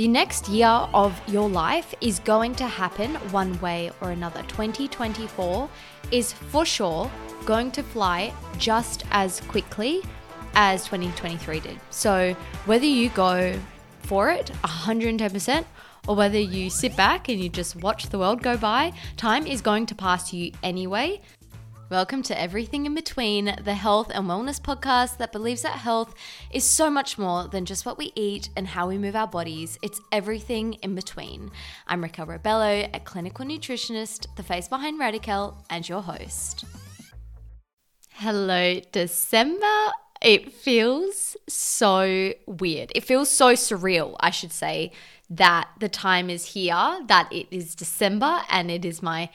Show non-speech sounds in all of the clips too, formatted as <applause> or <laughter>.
The next year of your life is going to happen one way or another. 2024 is for sure going to fly just as quickly as 2023 did. So, whether you go for it 110% or whether you sit back and you just watch the world go by, time is going to pass you anyway. Welcome to Everything in Between, the health and wellness podcast that believes that health is so much more than just what we eat and how we move our bodies. It's everything in between. I'm Raquel Rebello, a clinical nutritionist, the face behind Radiquel, and your host. Hello, December. It feels so weird. It feels so surreal, I should say, that the time is here, that it is December and it is my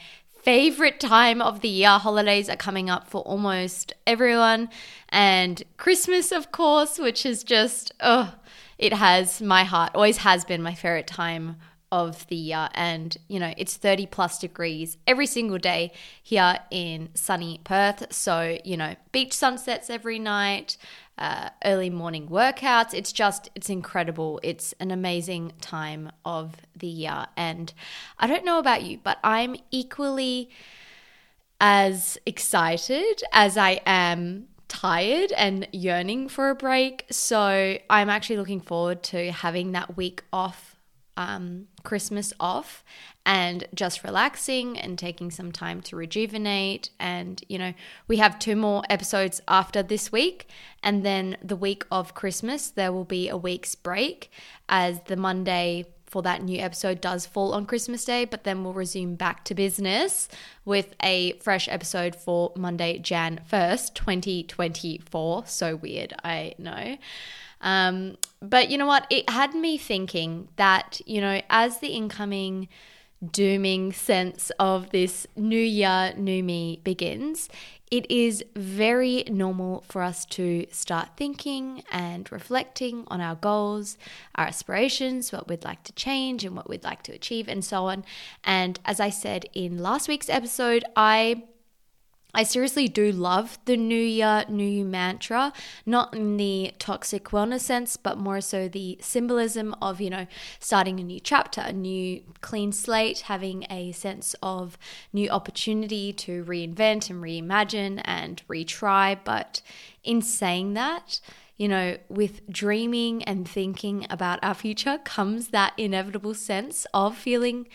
favorite time of the year. Holidays are coming up for almost everyone. And Christmas, of course, which is just, oh, it has my heart, always has been my favorite time of the year. And, you know, it's 30 plus degrees every single day here in sunny Perth. So, you know, beach sunsets every night uh, early morning workouts. It's just, it's incredible. It's an amazing time of the year. And I don't know about you, but I'm equally as excited as I am tired and yearning for a break. So I'm actually looking forward to having that week off um, Christmas off and just relaxing and taking some time to rejuvenate. And, you know, we have two more episodes after this week. And then the week of Christmas, there will be a week's break as the Monday for that new episode does fall on Christmas Day, but then we'll resume back to business with a fresh episode for Monday, Jan 1st, 2024. So weird, I know. Um, but you know what? It had me thinking that, you know, as the incoming dooming sense of this new year, new me begins, it is very normal for us to start thinking and reflecting on our goals, our aspirations, what we'd like to change and what we'd like to achieve, and so on. And as I said in last week's episode, I I seriously do love the New Year, New You mantra, not in the toxic wellness sense, but more so the symbolism of, you know, starting a new chapter, a new clean slate, having a sense of new opportunity to reinvent and reimagine and retry. But in saying that, you know, with dreaming and thinking about our future comes that inevitable sense of feeling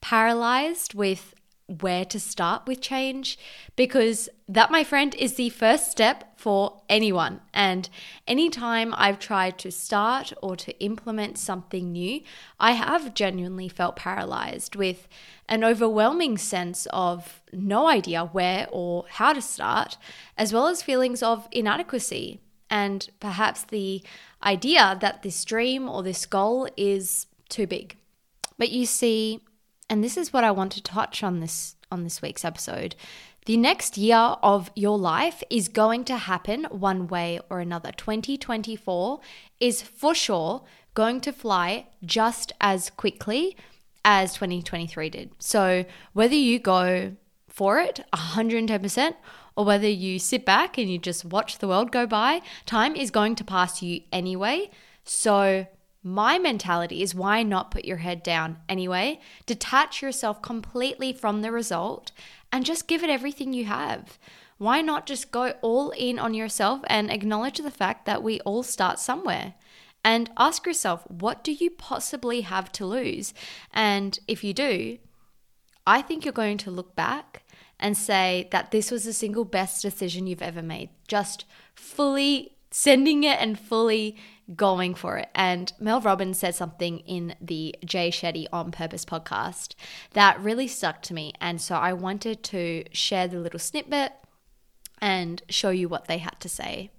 paralyzed with where to start with change because that, my friend, is the first step for anyone. And anytime I've tried to start or to implement something new, I have genuinely felt paralyzed with an overwhelming sense of no idea where or how to start, as well as feelings of inadequacy and perhaps the idea that this dream or this goal is too big. But you see, and this is what I want to touch on this on this week's episode. The next year of your life is going to happen one way or another. 2024 is for sure going to fly just as quickly as 2023 did. So, whether you go for it 110% or whether you sit back and you just watch the world go by, time is going to pass you anyway. So, my mentality is why not put your head down anyway? Detach yourself completely from the result and just give it everything you have. Why not just go all in on yourself and acknowledge the fact that we all start somewhere? And ask yourself, what do you possibly have to lose? And if you do, I think you're going to look back and say that this was the single best decision you've ever made. Just fully sending it and fully going for it. And Mel Robbins said something in the Jay Shetty On Purpose podcast that really stuck to me. And so I wanted to share the little snippet and show you what they had to say.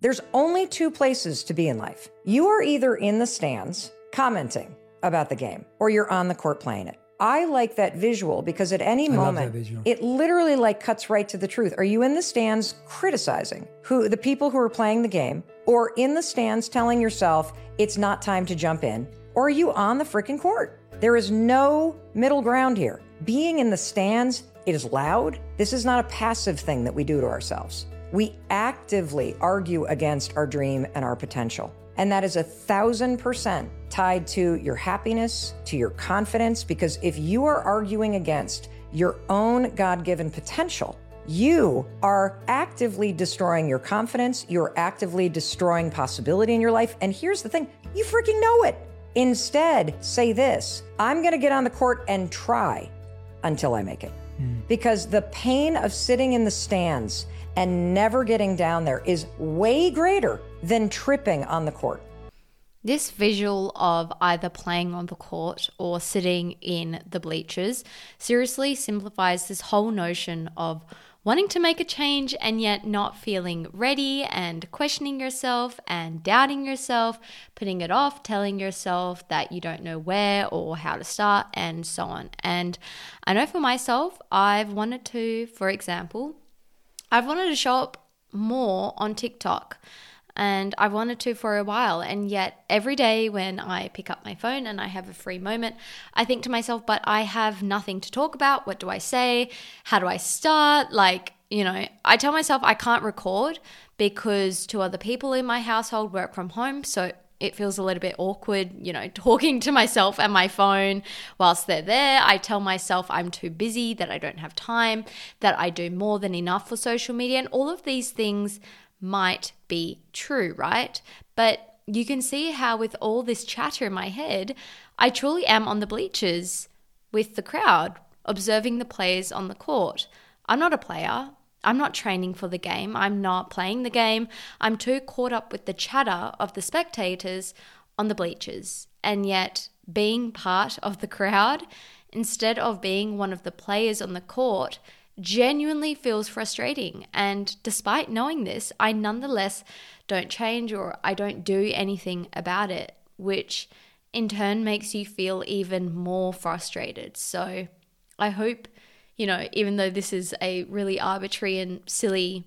There's only two places to be in life. You are either in the stands commenting about the game or you're on the court playing it. I like that visual because at any I moment it literally like cuts right to the truth. Are you in the stands criticizing who the people who are playing the game or in the stands telling yourself it's not time to jump in or are you on the freaking court? There is no middle ground here. Being in the stands, it is loud. This is not a passive thing that we do to ourselves. We actively argue against our dream and our potential. And that is a thousand percent tied to your happiness, to your confidence, because if you are arguing against your own God given potential, you are actively destroying your confidence. You're actively destroying possibility in your life. And here's the thing you freaking know it. Instead, say this I'm going to get on the court and try until I make it. Mm. Because the pain of sitting in the stands and never getting down there is way greater than tripping on the court. This visual of either playing on the court or sitting in the bleachers seriously simplifies this whole notion of wanting to make a change and yet not feeling ready and questioning yourself and doubting yourself, putting it off, telling yourself that you don't know where or how to start, and so on. And I know for myself, I've wanted to, for example, I've wanted to show up more on TikTok and I've wanted to for a while. And yet, every day when I pick up my phone and I have a free moment, I think to myself, but I have nothing to talk about. What do I say? How do I start? Like, you know, I tell myself I can't record because two other people in my household work from home. So it feels a little bit awkward, you know, <laughs> talking to myself and my phone whilst they're there. I tell myself I'm too busy, that I don't have time, that I do more than enough for social media. And all of these things might be true, right? But you can see how, with all this chatter in my head, I truly am on the bleachers with the crowd, observing the players on the court. I'm not a player. I'm not training for the game. I'm not playing the game. I'm too caught up with the chatter of the spectators on the bleachers. And yet, being part of the crowd instead of being one of the players on the court genuinely feels frustrating. And despite knowing this, I nonetheless don't change or I don't do anything about it, which in turn makes you feel even more frustrated. So I hope, you know, even though this is a really arbitrary and silly,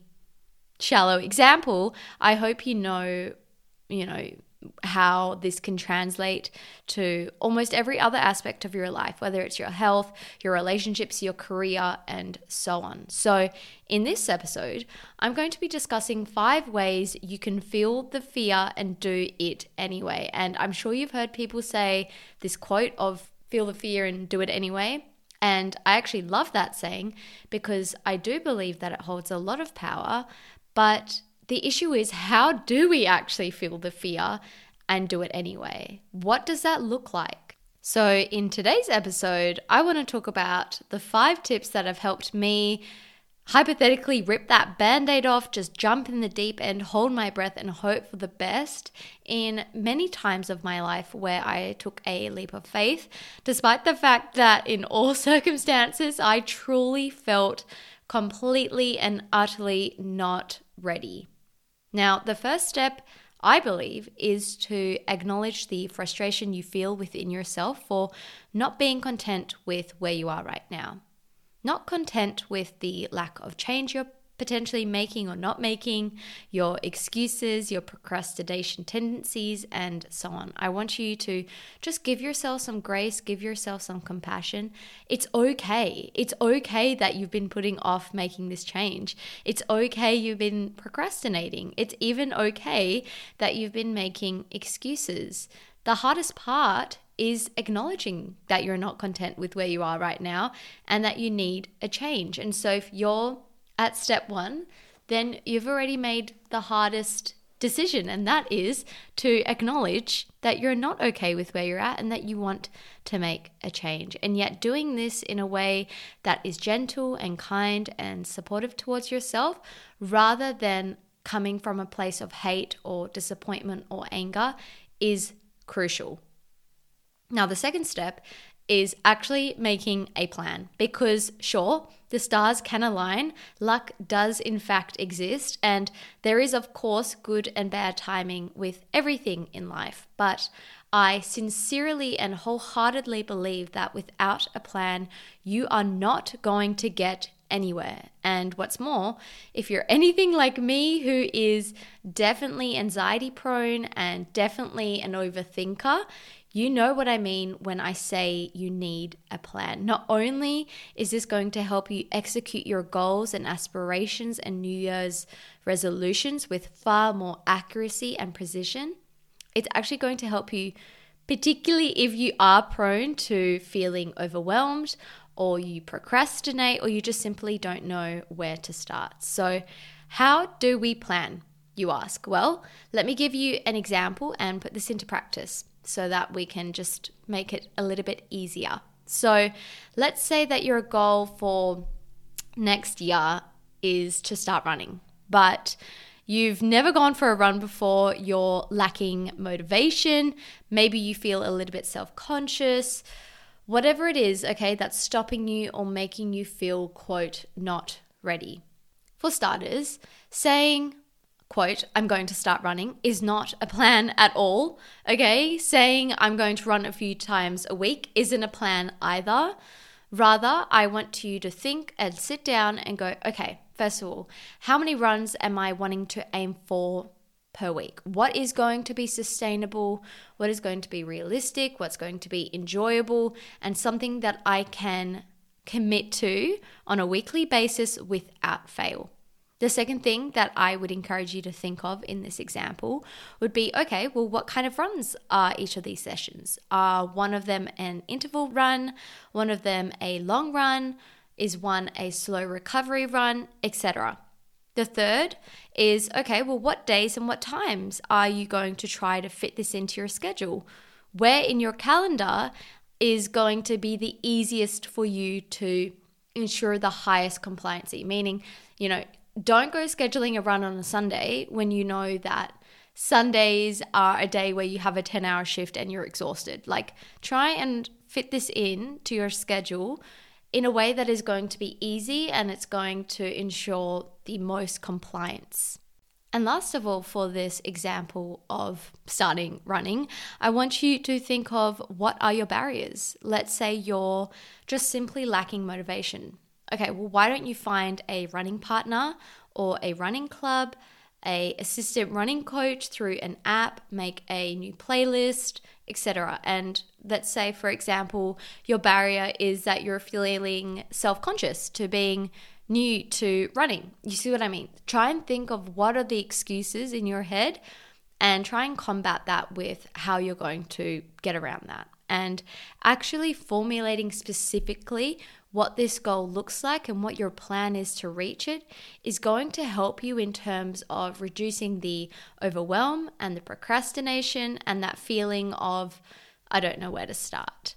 shallow example, I hope you know, you know, how this can translate to almost every other aspect of your life, whether it's your health, your relationships, your career, and so on. So, in this episode, I'm going to be discussing five ways you can feel the fear and do it anyway. And I'm sure you've heard people say this quote of feel the fear and do it anyway. And I actually love that saying because I do believe that it holds a lot of power, but the issue is how do we actually feel the fear and do it anyway? What does that look like? So, in today's episode, I want to talk about the five tips that have helped me hypothetically rip that band aid off, just jump in the deep end, hold my breath, and hope for the best in many times of my life where I took a leap of faith, despite the fact that in all <laughs> circumstances I truly felt completely and utterly not ready. Now, the first step, I believe, is to acknowledge the frustration you feel within yourself for not being content with where you are right now. Not content with the lack of change you're potentially making or not making, your excuses, your procrastination tendencies, and so on. I want you to just give yourself some grace, give yourself some compassion. It's okay. It's okay that you've been putting off making this change. It's okay you've been procrastinating. It's even okay that you've been making excuses. The hardest part is acknowledging that you're not content with where you are right now and that you need a change. And so if you're at step one, then you've already made the hardest decision, and that is to acknowledge that you're not okay with where you're at and that you want to make a change. And yet, doing this in a way that is gentle and kind and supportive towards yourself rather than coming from a place of hate or disappointment or anger is crucial. Now, the second step is actually making a plan because, sure, the stars can align, luck does in fact exist, and there is, of course, good and bad timing with everything in life. But I sincerely and wholeheartedly believe that without a plan, you are not going to get anywhere. And what's more, if you're anything like me, who is definitely anxiety prone and definitely an overthinker, you know what I mean when I say you need a plan. Not only is this going to help you execute your goals and aspirations and New Year's resolutions with far more accuracy and precision, It's actually going to help you, particularly if you are prone to feeling overwhelmed or you procrastinate or you just simply don't know where to start. So, how do we plan? You ask. Well, let me give you an example and put this into practice so that we can just make it a little bit easier. So, let's say that your goal for next year is to start running, but you've never gone for a run before, you're lacking motivation, maybe you feel a little bit self conscious, whatever it is, okay, that's stopping you or making you feel, quote, not ready. For starters, saying, quote, I'm going to start running is not a plan at all. Okay. Saying I'm going to run a few times a week isn't a plan either. Rather, I want you to think and sit down and go, okay, first of all, how many runs am I wanting to aim for per week? What is going to be sustainable? What is going to be realistic? What's going to be enjoyable? And something that I can commit to on a weekly basis without fail. The second thing that I would encourage you to think of in this example would be okay, well, what kind of runs are each of these sessions? Are one of them an interval run, one of them a long run? Is one a slow recovery run, etc.? The third is okay, well, what days and what times are you going to try to fit this into your schedule? Where in your calendar is going to be the easiest for you to ensure the highest compliancy? Meaning, you know, don't go scheduling a run on a Sunday when you know that Sundays are a day where you have a 10 hour shift and you're exhausted. Like, try and fit this in to your schedule in a way that is going to be easy and it's going to ensure the most compliance. And last of all, for this example of starting running, I want you to think of what are your barriers. Let's say you're just simply lacking motivation okay, well, why don't you find a running partner or a running club, a assistant running coach through an app, make a new playlist, etc. And let's say, for example, your barrier is that you're feeling self-conscious to being new to running. You see what I mean? Try and think of what are the excuses in your head and try and combat that with how you're going to get around that. And actually formulating specifically what this goal looks like and what your plan is to reach it is going to help you in terms of reducing the overwhelm and the procrastination and that feeling of, I don't know where to start.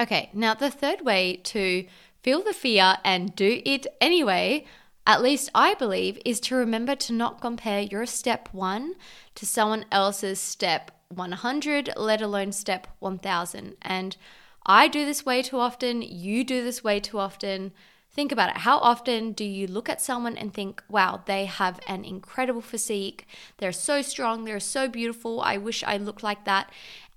Okay, now the third way to feel the fear and do it anyway, at least I believe, is to remember to not compare your step one to someone else's step 100, let alone step 1000. And I do this way too often, you do this way too often. Think about it. How often do you look at someone and think, wow, they have an incredible physique? They're so strong, they're so beautiful. I wish I looked like that.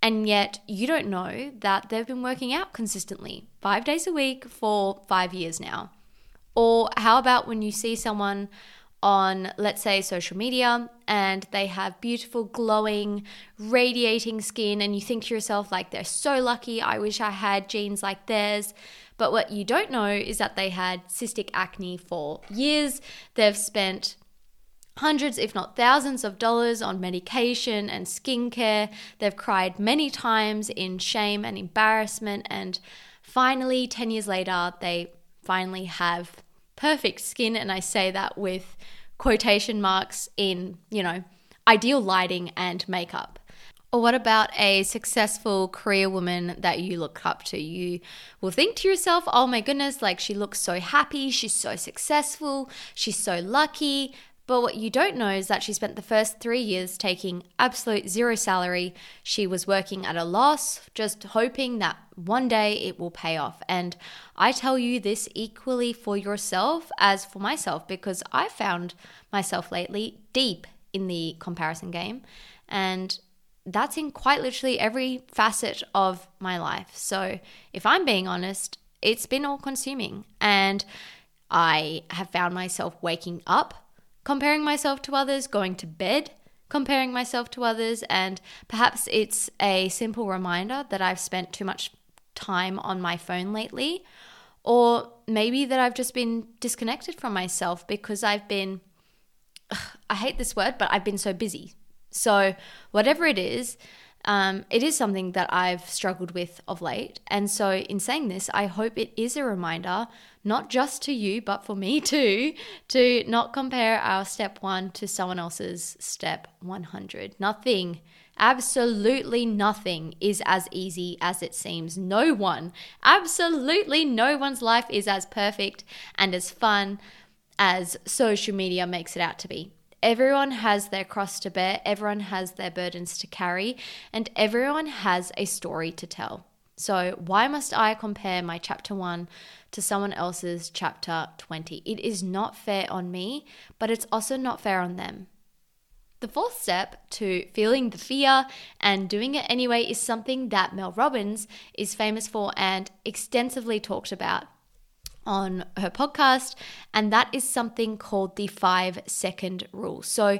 And yet you don't know that they've been working out consistently five days a week for five years now. Or how about when you see someone on, let's say, social media and they have beautiful, glowing, radiating skin, and you think to yourself, like, they're so lucky. I wish I had genes like theirs. But what you don't know is that they had cystic acne for years. They've spent hundreds, if not thousands, of dollars on medication and skincare. They've cried many times in shame and embarrassment. And finally, 10 years later, they finally have perfect skin. And I say that with quotation marks in, you know, ideal lighting and makeup. Or what about a successful career woman that you look up to? You will think to yourself, oh my goodness, like she looks so happy, she's so successful, she's so lucky. But what you don't know is that she spent the first three years taking absolute zero salary. She was working at a loss, just hoping that one day it will pay off. And I tell you this equally for yourself as for myself because I found myself lately deep in the comparison game. And that's in quite literally every facet of my life. So if I'm being honest, it's been all consuming. And I have found myself waking up comparing myself to others, going to bed comparing myself to others, and perhaps it's a simple reminder that I've spent too much time on my phone lately, or maybe that I've just been disconnected from myself because I've been, ugh, I hate this word, but I've been so busy. So, whatever it is, um, it is something that I've struggled with of late. And so, in saying this, I hope it is a reminder, not just to you, but for me too, to not compare our step one to someone else's step 100. Nothing, absolutely nothing is as easy as it seems. No one, absolutely no one's life is as perfect and as fun as social media makes it out to be. Everyone has their cross to bear, everyone has their burdens to carry, and everyone has a story to tell. So, why must I compare my chapter 1 to someone else's chapter 20? It is not fair on me, but it's also not fair on them. The fourth step to feeling the fear and doing it anyway is something that Mel Robbins is famous for and extensively talked about on her podcast, and that is something called the five second rule. So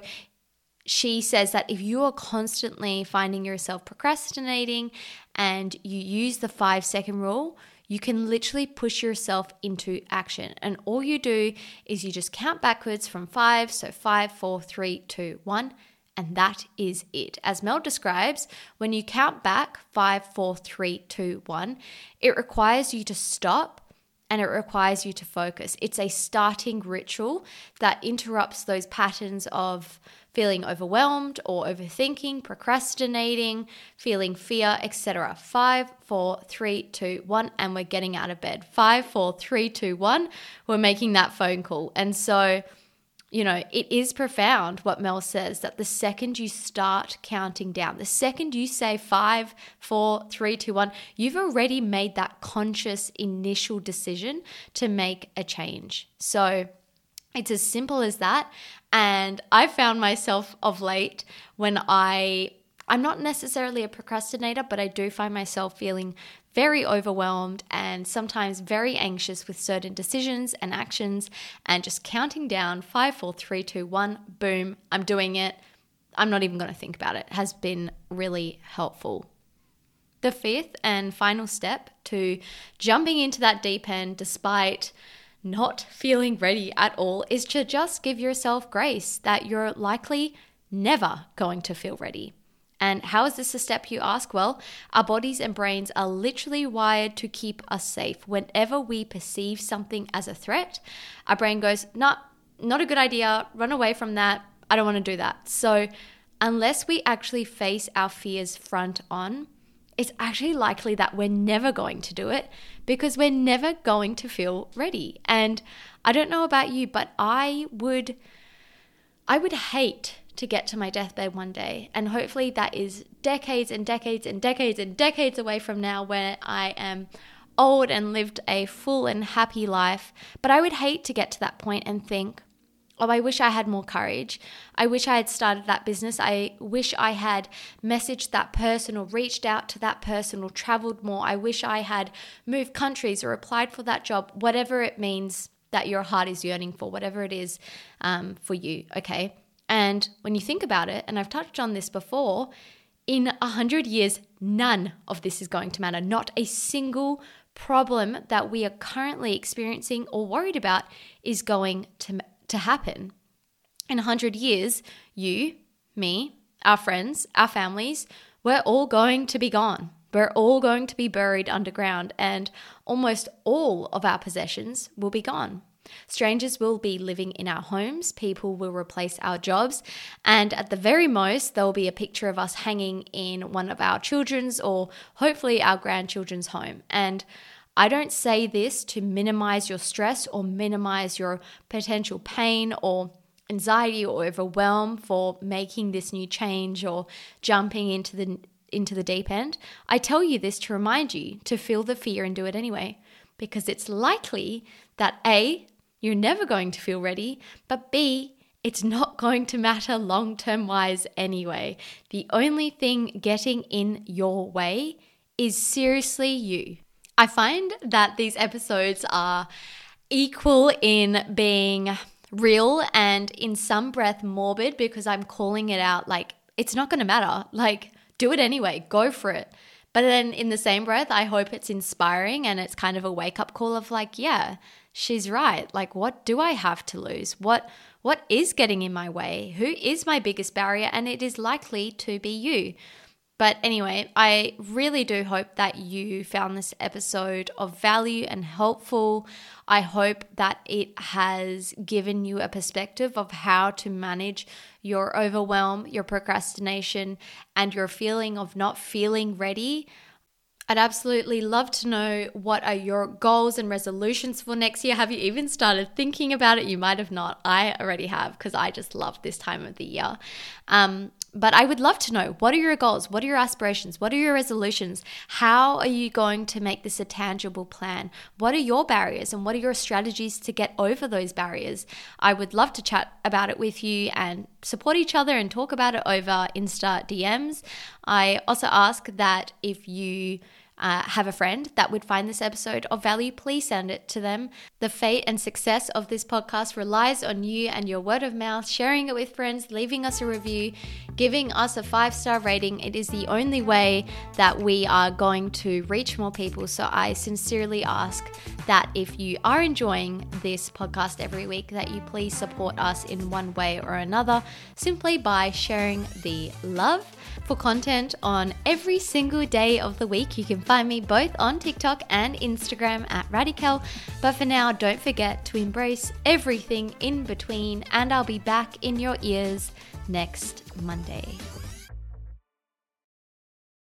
she says that if you are constantly finding yourself procrastinating and you use the five second rule, you can literally push yourself into action. And all you do is you just count backwards from five. So five, four, three, two, one. And that is it. As Mel describes, when you count back five, four, three, two, one, it requires you to stop and it requires you to focus. It's a starting ritual that interrupts those patterns of feeling overwhelmed or overthinking, procrastinating, feeling fear, etc. Five, four, three, two, one, and we're getting out of bed. Five, four, three, two, one, we're making that phone call. And so, you know, it is profound what Mel says that the second you start counting down, the second you say five, four, three, two, one, you've already made that conscious initial decision to make a change. So it's as simple as that. And I found myself of late when I I'm not necessarily a procrastinator, but I do find myself feeling very overwhelmed and sometimes very anxious with certain decisions and actions, and just counting down five, four, three, two, one, boom, I'm doing it. I'm not even going to think about it, has been really helpful. The fifth and final step to jumping into that deep end despite not feeling ready at all is to just give yourself grace that you're likely never going to feel ready. And how is this a step, you ask? Well, our bodies and brains are literally wired to keep us safe. Whenever we perceive something as a threat, our brain goes, nah, not a good idea, run away from that, I don't want to do that. So, unless we actually face our fears front on, it's actually likely that we're never going to do it because we're never going to feel ready. And I don't know about you, but I would I would hate to get to my deathbed one day. And hopefully that is decades and decades and decades and decades away from now where I am old and lived a full and happy life. But I would hate to get to that point and think, oh, I wish I had more courage. I wish I had started that business. I wish I had messaged that person or reached out to that person or traveled more. I wish I had moved countries or applied for that job, whatever it means that your heart is yearning for, whatever it is um, for you. Okay. And when you think about it, and I've touched on this before, in a hundred years, none of this is going to matter. Not a single problem that we are currently experiencing or worried about is going to, to happen. In a hundred years, you, me, our friends, our families, we're all going to be gone. We're all going to be buried underground, and almost all of our possessions will be gone. Strangers will be living in our homes, people will replace our jobs, and at the very most, there will be a picture of us hanging in one of our children's or hopefully our grandchildren's home. And I don't say this to minimize your stress or minimize your potential pain or anxiety or overwhelm for making this new change or jumping into the into the deep end. I tell you this to remind you to feel the fear and do it anyway because it's likely that A you're never going to feel ready. But B, it's not <laughs> going to matter long term wise anyway. The only thing getting in your way is seriously you. I find that these episodes are equal in being real and in some breath morbid because I'm calling it out like it's not going to matter. Like, do it anyway, go for it. But then in the same breath, I hope it's inspiring and it's kind of a wake up call of like, yeah, she's right. Like, what do I have to lose? What what is getting in my way? Who is my biggest barrier? And it is likely to be you. But anyway, I really do hope that you found this episode of value and helpful. I hope that it has given you a perspective of how to manage your overwhelm, your procrastination, and your feeling of not feeling ready I'd absolutely love to know what are your goals and resolutions for next year. Have you even started thinking about it? You might have not. I already have because I just love this time of the year. Um, but I would love to know what are your goals? What are your aspirations? What are your resolutions? How are you going to make this a tangible plan? What are your barriers and what are your strategies to get over those barriers? I would love to chat about it with you and support each other and talk about it over Insta DMs. I also ask that if you uh, have a friend that would find this episode of value, please send it to them. The fate and success of this podcast relies on you and your word of mouth, sharing it with friends, leaving us a review, giving us a five star rating. It is the only way that we are going to reach more people. So I sincerely ask that if you are enjoying this podcast every week, that you please support us in one way or another simply by sharing the love for content on every single day of the week. You can find me both on TikTok and Instagram at Radiquel. But for now, don't forget to embrace everything in between, and I'll be back in your ears next Monday.